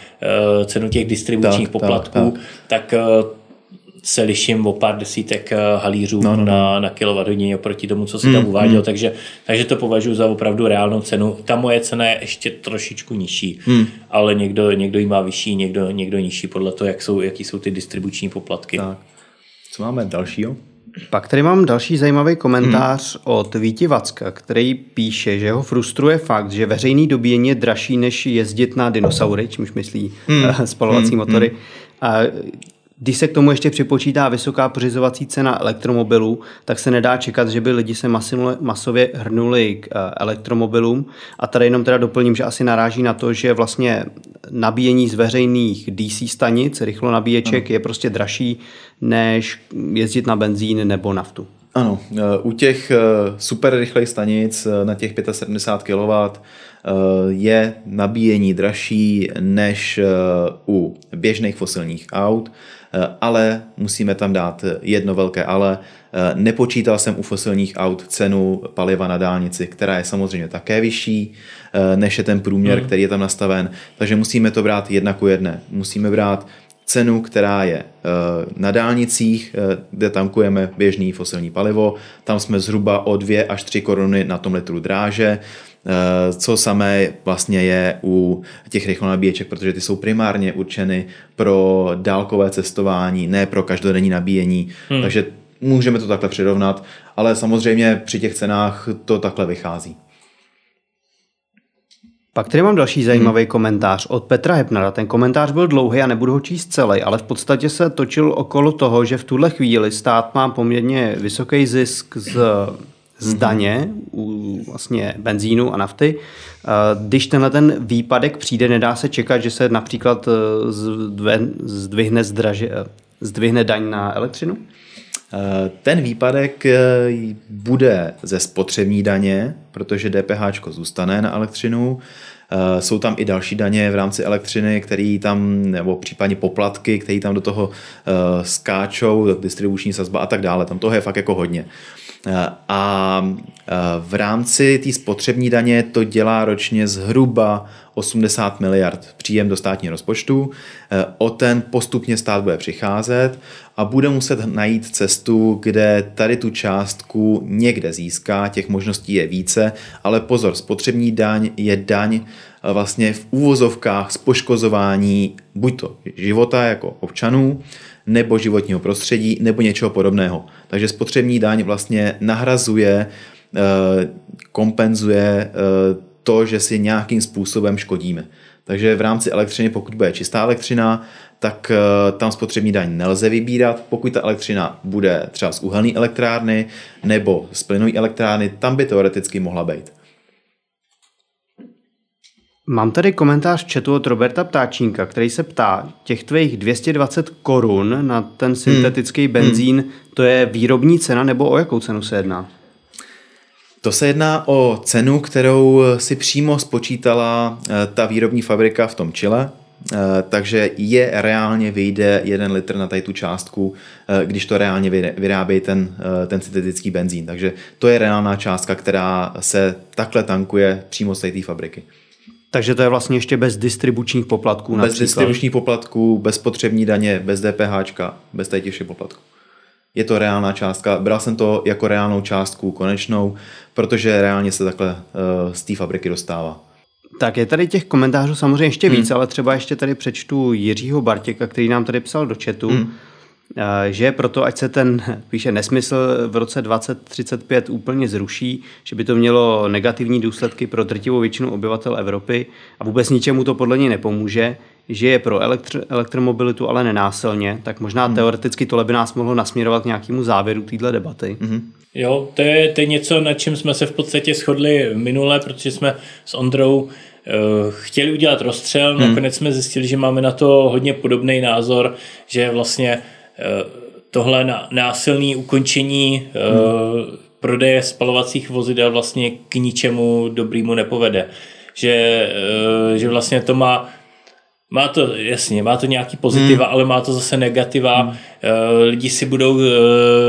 cenu těch distribučních tak, poplatků, tak, tak. tak se liším o pár desítek halířů no, no, no. na, na kilowatthodinu oproti tomu, co si hmm, tam uváděl, hmm. takže, takže to považuji za opravdu reálnou cenu. Ta moje cena je ještě trošičku nižší, hmm. ale někdo, někdo ji má vyšší, někdo, někdo nižší podle toho, jak jsou, jaký jsou ty distribuční poplatky. Tak. Co máme dalšího? Pak tady mám další zajímavý komentář hmm. od Víti Vacka, který píše, že ho frustruje fakt, že veřejný dobíjení je dražší, než jezdit na dinosaury, čímž myslí hmm. spalovací hmm. motory. Hmm. A když se k tomu ještě připočítá vysoká pořizovací cena elektromobilů, tak se nedá čekat, že by lidi se masově hrnuli k eh, elektromobilům. A tady jenom teda doplním, že asi naráží na to, že vlastně nabíjení z veřejných DC stanic, rychlo nabíječek, ano. je prostě dražší, než jezdit na benzín nebo naftu. Ano, eh, u těch eh, super rychlých stanic na těch 75 kW je nabíjení dražší než u běžných fosilních aut. Eh, ale musíme tam dát jedno velké ale. Eh, nepočítal jsem u fosilních aut cenu paliva na dálnici, která je samozřejmě také vyšší eh, než je ten průměr, hmm. který je tam nastaven, takže musíme to brát jedna ku jedné. Musíme brát cenu, která je na dálnicích, kde tankujeme běžný fosilní palivo. Tam jsme zhruba o 2 až 3 koruny na tom litru dráže. Eh, co samé vlastně je u těch rychlonabíječek, protože ty jsou primárně určeny pro dálkové cestování, ne pro každodenní nabíjení. Hmm. Takže můžeme to takhle přirovnat, ale samozřejmě při těch cenách to takhle vychází. Pak tady mám další zajímavý hmm. komentář od Petra Hepnera. Ten komentář byl dlouhý a nebudu ho číst celý, ale v podstatě se točil okolo toho, že v tuhle chvíli stát má poměrně vysoký zisk z, z daně u vlastně benzínu a nafty. Když tenhle ten výpadek přijde, nedá se čekat, že se například eh, zdvihne, zdraže, eh, zdvihne daň na elektřinu? Eh, ten výpadek bude ze spotřební daně, protože DPH zůstane na elektřinu. Jsou tam i další daně v rámci elektřiny, které tam, nebo případně poplatky, které tam do toho skáčou, distribuční sazba a tak dále. Tam toho je fakt jako hodně. A v rámci té spotřební daně to dělá ročně zhruba 80 miliard příjem do státního rozpočtu. O ten postupně stát bude přicházet a bude muset najít cestu, kde tady tu částku někde získá, těch možností je více, ale pozor, spotřební daň je daň vlastně v úvozovkách z poškozování buď to života jako občanů, nebo životního prostředí, nebo něčeho podobného. Takže spotřební daň vlastně nahrazuje, eh, kompenzuje eh, to, že si nějakým způsobem škodíme. Takže v rámci elektřiny, pokud bude čistá elektřina, tak eh, tam spotřební daň nelze vybírat. Pokud ta elektřina bude třeba z uhelné elektrárny nebo z plynové elektrárny, tam by teoreticky mohla být. Mám tady komentář četu od Roberta Ptáčínka, který se ptá, těch tvých 220 korun na ten syntetický hmm. benzín, hmm. to je výrobní cena nebo o jakou cenu se jedná? To se jedná o cenu, kterou si přímo spočítala eh, ta výrobní fabrika v tom Chile, eh, takže je reálně vyjde jeden litr na tady tu částku, eh, když to reálně vyrábí ten, ten syntetický benzín. Takže to je reálná částka, která se takhle tankuje přímo z té fabriky. Takže to je vlastně ještě bez distribučních poplatků. Bez například. distribučních poplatků, bez potřební daně, bez DPH, bez těch všech poplatků. Je to reálná částka. Bral jsem to jako reálnou částku konečnou, protože reálně se takhle uh, z té fabriky dostává. Tak je tady těch komentářů samozřejmě ještě víc, hmm. ale třeba ještě tady přečtu Jiřího Bartěka, který nám tady psal do chatu. Hmm že proto, ať se ten, píše, nesmysl v roce 2035 úplně zruší, že by to mělo negativní důsledky pro drtivou většinu obyvatel Evropy a vůbec ničemu to podle něj nepomůže, že je pro elektr- elektromobilitu ale nenásilně, tak možná hmm. teoreticky tohle by nás mohlo nasměrovat k nějakému závěru téhle debaty. Hmm. Jo, to je, to je něco, na čem jsme se v podstatě shodli minule, protože jsme s Ondrou uh, chtěli udělat rozstřel, hmm. nakonec jsme zjistili, že máme na to hodně podobný názor, že vlastně Eh, tohle násilné ukončení eh, hmm. prodeje spalovacích vozidel vlastně k ničemu dobrýmu nepovede. Že, eh, že vlastně to má má to, jasně, má to nějaký pozitiva, hmm. ale má to zase negativa. Hmm. Lidi si budou,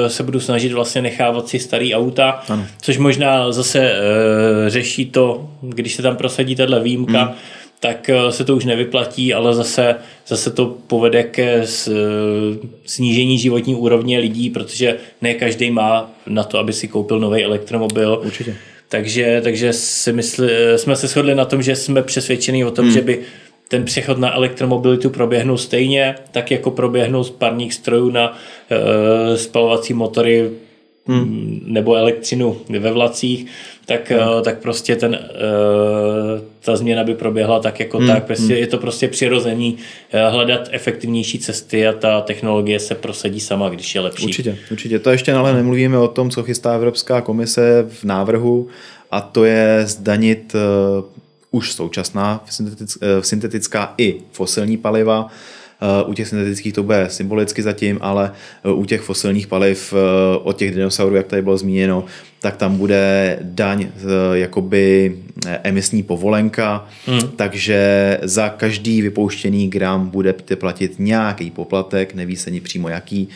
se budou snažit vlastně nechávat si starý auta, ano. což možná zase řeší to, když se tam prosadí tahle výjimka, hmm tak eh, se to už nevyplatí, ale zase, zase to povede ke eh, snížení životní úrovně lidí, protože ne každý má na to, aby si koupil nový elektromobil. Určitě. Takže, takže si mysli, eh, jsme se shodli na tom, že jsme přesvědčeni o tom, hmm. že by ten přechod na elektromobilitu proběhnul stejně, tak jako proběhnul z parních strojů na e, spalovací motory hmm. nebo elektřinu ve vlacích, tak, hmm. tak prostě ten, eh, ta změna by proběhla tak jako hmm. tak. Prostě hmm. Je to prostě přirozený eh, hledat efektivnější cesty a ta technologie se prosadí sama, když je lepší. Určitě, určitě. To ještě ale nemluvíme o tom, co chystá Evropská komise v návrhu a to je zdanit už současná syntetická i fosilní paliva u těch syntetických to bude symbolicky zatím, ale eh, u těch fosilních paliv eh, od těch dinosaurů, jak tady bylo zmíněno, tak tam bude daň jakoby emisní povolenka, hmm. takže za každý vypouštěný gram budete platit nějaký poplatek, neví se ni přímo jaký,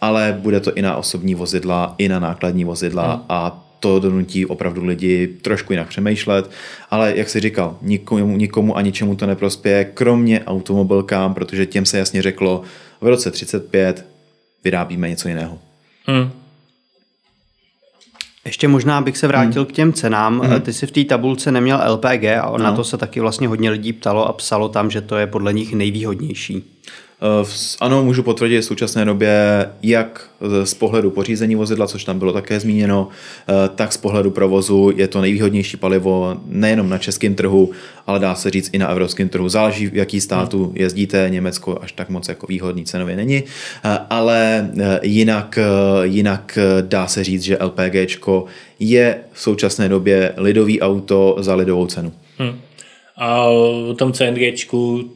ale bude to i na osobní vozidla, i na nákladní vozidla hmm. a to donutí opravdu lidi trošku jinak přemýšlet, ale jak si říkal, nikomu, nikomu a ničemu to neprospěje, kromě automobilkám, protože těm se jasně řeklo, v roce 35 vyrábíme něco jiného. Hmm. Ještě možná bych se vrátil hmm. k těm cenám. Hmm. Ty si v té tabulce neměl LPG a no. na to se taky vlastně hodně lidí ptalo a psalo tam, že to je podle nich nejvýhodnější. Eh, ano, můžu potvrdit v současné době, jak z pohledu pořízení vozidla, což tam bylo také zmíněno, eh, tak z pohledu provozu je to nejvýhodnější palivo nejenom na českém trhu, ale dá se říct i na evropském trhu. Záleží, v jaký státu jezdíte, Německo až tak moc jako výhodný cenově není, eh, ale jinak, jinak dá se říct, že LPG je v současné době lidový auto za lidovou cenu. Hmm. A o tom CNG,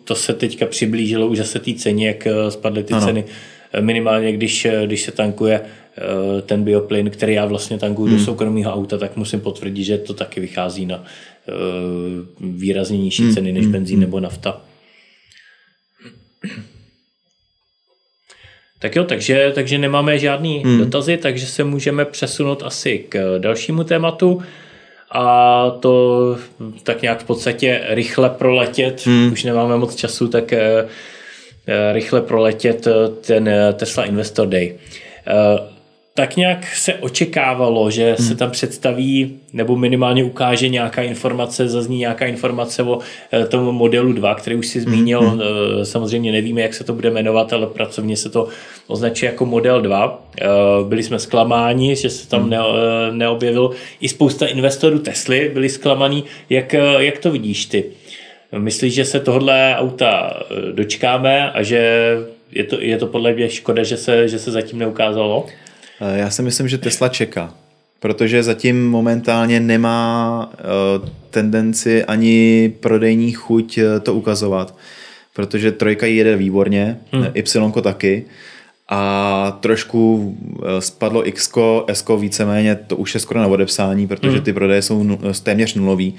to se teďka přiblížilo už zase té ceně, jak eh, spadly ty ano. ceny. Eh, minimálně, když, eh, když se tankuje ten bioplyn, který já vlastně tankuju hmm. do soukromého auta, tak musím potvrdit, že to taky vychází na výrazně nižší hmm. ceny než hmm. benzín hmm. nebo nafta. Tak jo, takže, takže nemáme žádný hmm. dotazy, takže se můžeme přesunout asi k dalšímu tématu a to tak nějak v podstatě rychle proletět, hmm. už nemáme moc času, tak eh, eh, rychle proletět eh, ten Tesla Investor Day tak nějak se očekávalo, že hmm. se tam představí nebo minimálně ukáže nějaká informace, zazní nějaká informace o eh, tom modelu 2, který už si zmínil. Hmm. Samozřejmě nevíme, jak se to bude jmenovat, ale pracovně se to označuje jako model 2. Eh, byli jsme zklamáni, že se tam hmm. ne, neobjevil. I spousta investorů Tesly byli zklamaní. Jak, jak to vidíš ty? Myslíš, že se tohle auta dočkáme a že je to, je to podle mě škoda, že se, že se zatím neukázalo? Eh, já si myslím, že Tesla čeká, protože zatím momentálně nemá eh, tendenci ani prodejní chuť eh, to ukazovat, protože trojka jede výborně, hmm. Y taky, a trošku spadlo X, S víceméně, to už je skoro na odepsání, protože hmm. ty prodeje jsou téměř nulový.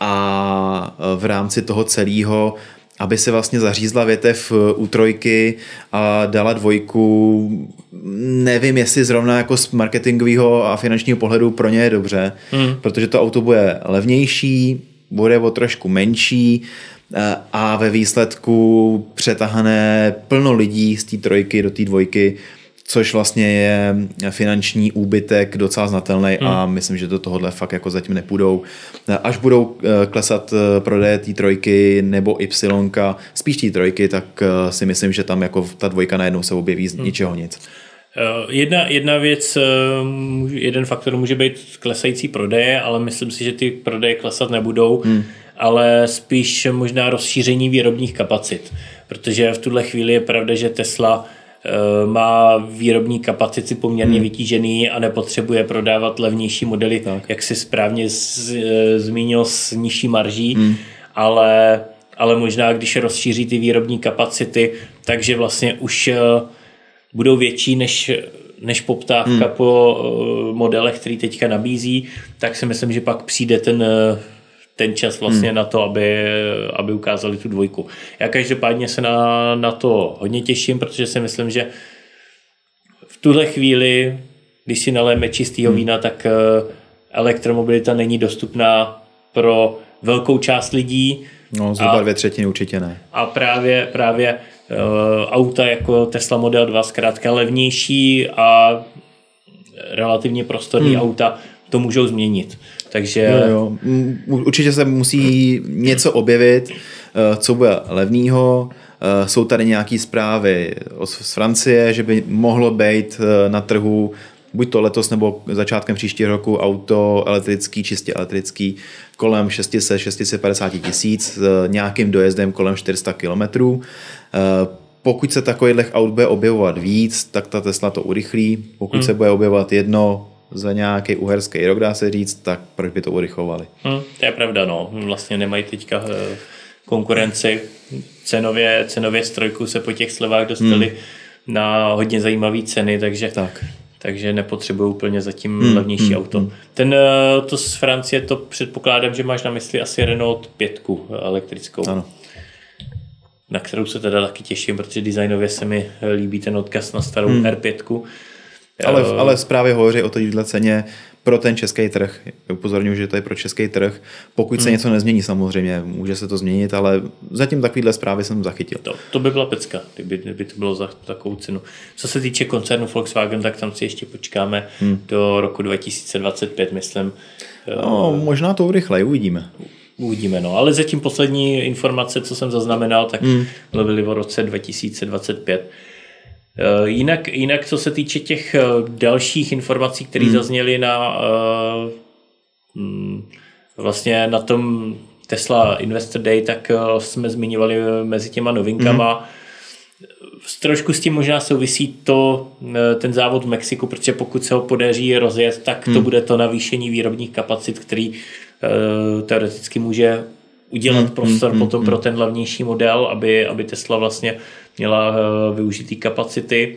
A v rámci toho celého aby se vlastně zařízla větev eh, u trojky a dala dvojku. Nevím, jestli zrovna jako z marketingového a finančního pohledu pro ně je dobře, hmm. protože to auto bude levnější, bude o trošku menší eh, a ve výsledku přetahané plno lidí z té trojky do té dvojky což vlastně je finanční úbytek docela znatelný hmm. a myslím, že do tohohle fakt jako zatím nepůjdou. Až budou eh, klesat eh, prodeje té trojky nebo Y, spíš té trojky, tak eh, si myslím, že tam jako ta dvojka najednou se objeví z hmm. ničeho nic. Jedna, jedna věc, jeden faktor může být klesající prodeje, ale myslím si, že ty prodeje klesat nebudou, hmm. ale spíš možná rozšíření výrobních kapacit, protože v tuhle chvíli je pravda, že Tesla má výrobní kapacity poměrně hmm. vytížený a nepotřebuje prodávat levnější modely, tak. jak si správně z, eh, zmínil, s nižší marží, hmm. ale, ale možná, když rozšíří ty výrobní kapacity, takže vlastně už eh, budou větší než než poptávka hmm. po modelech, který teďka nabízí, tak si myslím, že pak přijde ten ten čas vlastně hmm. na to, aby, aby ukázali tu dvojku. Já každopádně se na, na to hodně těším, protože si myslím, že v tuhle chvíli, když si naléme čistýho hmm. vína, tak eh, elektromobilita není dostupná pro velkou část lidí. No, zhruba dvě třetiny určitě ne. A právě, právě uh, auta jako Tesla Model 2 zkrátka levnější a relativně prostorní hmm. auta to můžou změnit. Takže... Jo, jo. Určitě se musí něco objevit, eh, co bude levného. Eh, jsou tady nějaké zprávy z Francie, že by mohlo být eh, na trhu buď to letos nebo začátkem příštího roku auto elektrický, čistě elektrický, kolem 600-650 tisíc s nějakým dojezdem kolem 400 kilometrů. Pokud se takových aut bude objevovat víc, tak ta Tesla to urychlí. Pokud hmm. se bude objevovat jedno, za nějaký uherský rok, dá se říct, tak proč by to urychlovali? Hmm, to je pravda, no. Vlastně nemají teďka eh, konkurenci. Cenově, cenově strojku se po těch slevách dostali hmm. na hodně zajímavé ceny, takže tak. takže nepotřebují úplně zatím hmm, levnější hmm, auto. Hmm. Ten, eh, to z Francie, to předpokládám, že máš na mysli asi Renault 5 elektrickou. Ano. Na kterou se teda taky těším, protože designově se mi líbí ten odkaz na starou hmm. R5 ale, ale zprávy hovoří o této ceně pro ten český trh. Upozorňuji, že to je pro český trh. Pokud hmm. se něco nezmění samozřejmě, může se to změnit, ale zatím takovýhle zprávy jsem zachytil. To, to by byla pecka, kdyby, kdyby to bylo za takovou cenu. Co se týče koncernu Volkswagen, tak tam si ještě počkáme hmm. do roku 2025, myslím. No, možná to urychleji, uvidíme. uvidíme. No. Ale zatím poslední informace, co jsem zaznamenal, tak mm. mluvili o roce 2025. Eh, jinak, jinak, co se týče těch eh, dalších informací, které mm. zazněly na uh, vlastně na tom Tesla Investor Day, tak jsme zmiňovali mezi těma novinkama mm trošku s tím možná souvisí to, eh, ten závod v Mexiku, protože pokud se ho podaří rozjet, tak to hmm. bude to navýšení výrobních kapacit, který teoreticky může udělat hmm. prostor hmm. potom hmm. pro ten hlavnější model, aby, aby Tesla vlastně měla uh, využitý kapacity.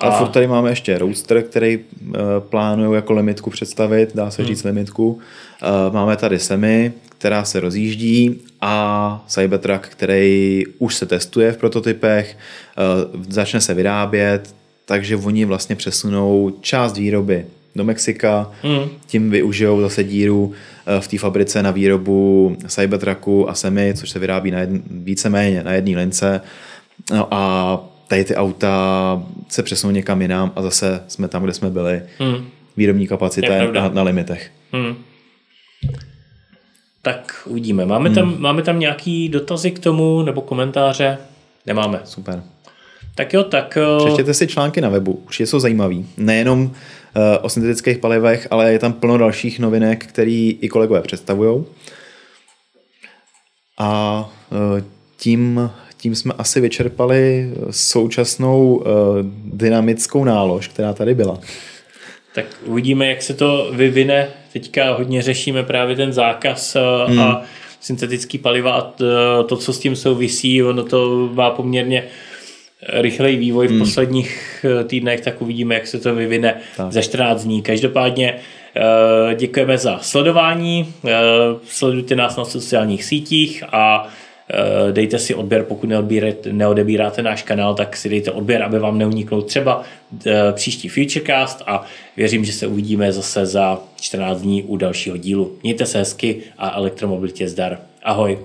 A, a furt tady máme ještě Roadster, který uh, plánují jako limitku představit, dá se hmm. říct limitku. Uh, máme tady Semi, která se rozjíždí a Cybertruck, který už se testuje v prototypech, eh, začne se vyrábět, takže oni vlastně přesunou část výroby do Mexika, mm. tím využijou zase díru eh, v té fabrice na výrobu Cybertrucku a Semi, což se vyrábí na jedn, víceméně na jedné lince. No a tady ty auta se přesunou někam jinam a zase jsme tam, kde jsme byli. Mm. Výrobní kapacita je na, na limitech. Mm tak uvidíme. Máme, hmm. tam, máme tam nějaký dotazy k tomu nebo komentáře? Nemáme. Super. Tak jo, tak... Eh, Přečtěte si články na webu, určitě jsou zajímavý. Nejenom uh, o syntetických palivech, ale je tam plno dalších novinek, které i kolegové představují. A uh, tím, tím jsme asi vyčerpali současnou uh, dynamickou nálož, která tady byla. Tak uvidíme, jak se to vyvine. Teďka hodně řešíme právě ten zákaz eh, hmm. a syntetický paliva a to, co s tím souvisí. Ono to má poměrně rychlej vývoj v hmm. posledních eh, týdnech, tak uvidíme, jak se to vyvine tak. za 14 dní. Každopádně eh, děkujeme za sledování, sledujte nás na sociálních sítích a Eh, dejte si odběr, pokud neodebíráte náš kanál, tak si dejte odběr, aby vám neuniknul třeba eh, příští Futurecast a věřím, že se uvidíme zase za 14 dní u dalšího dílu. Mějte se hezky a elektromobilitě zdar. Ahoj.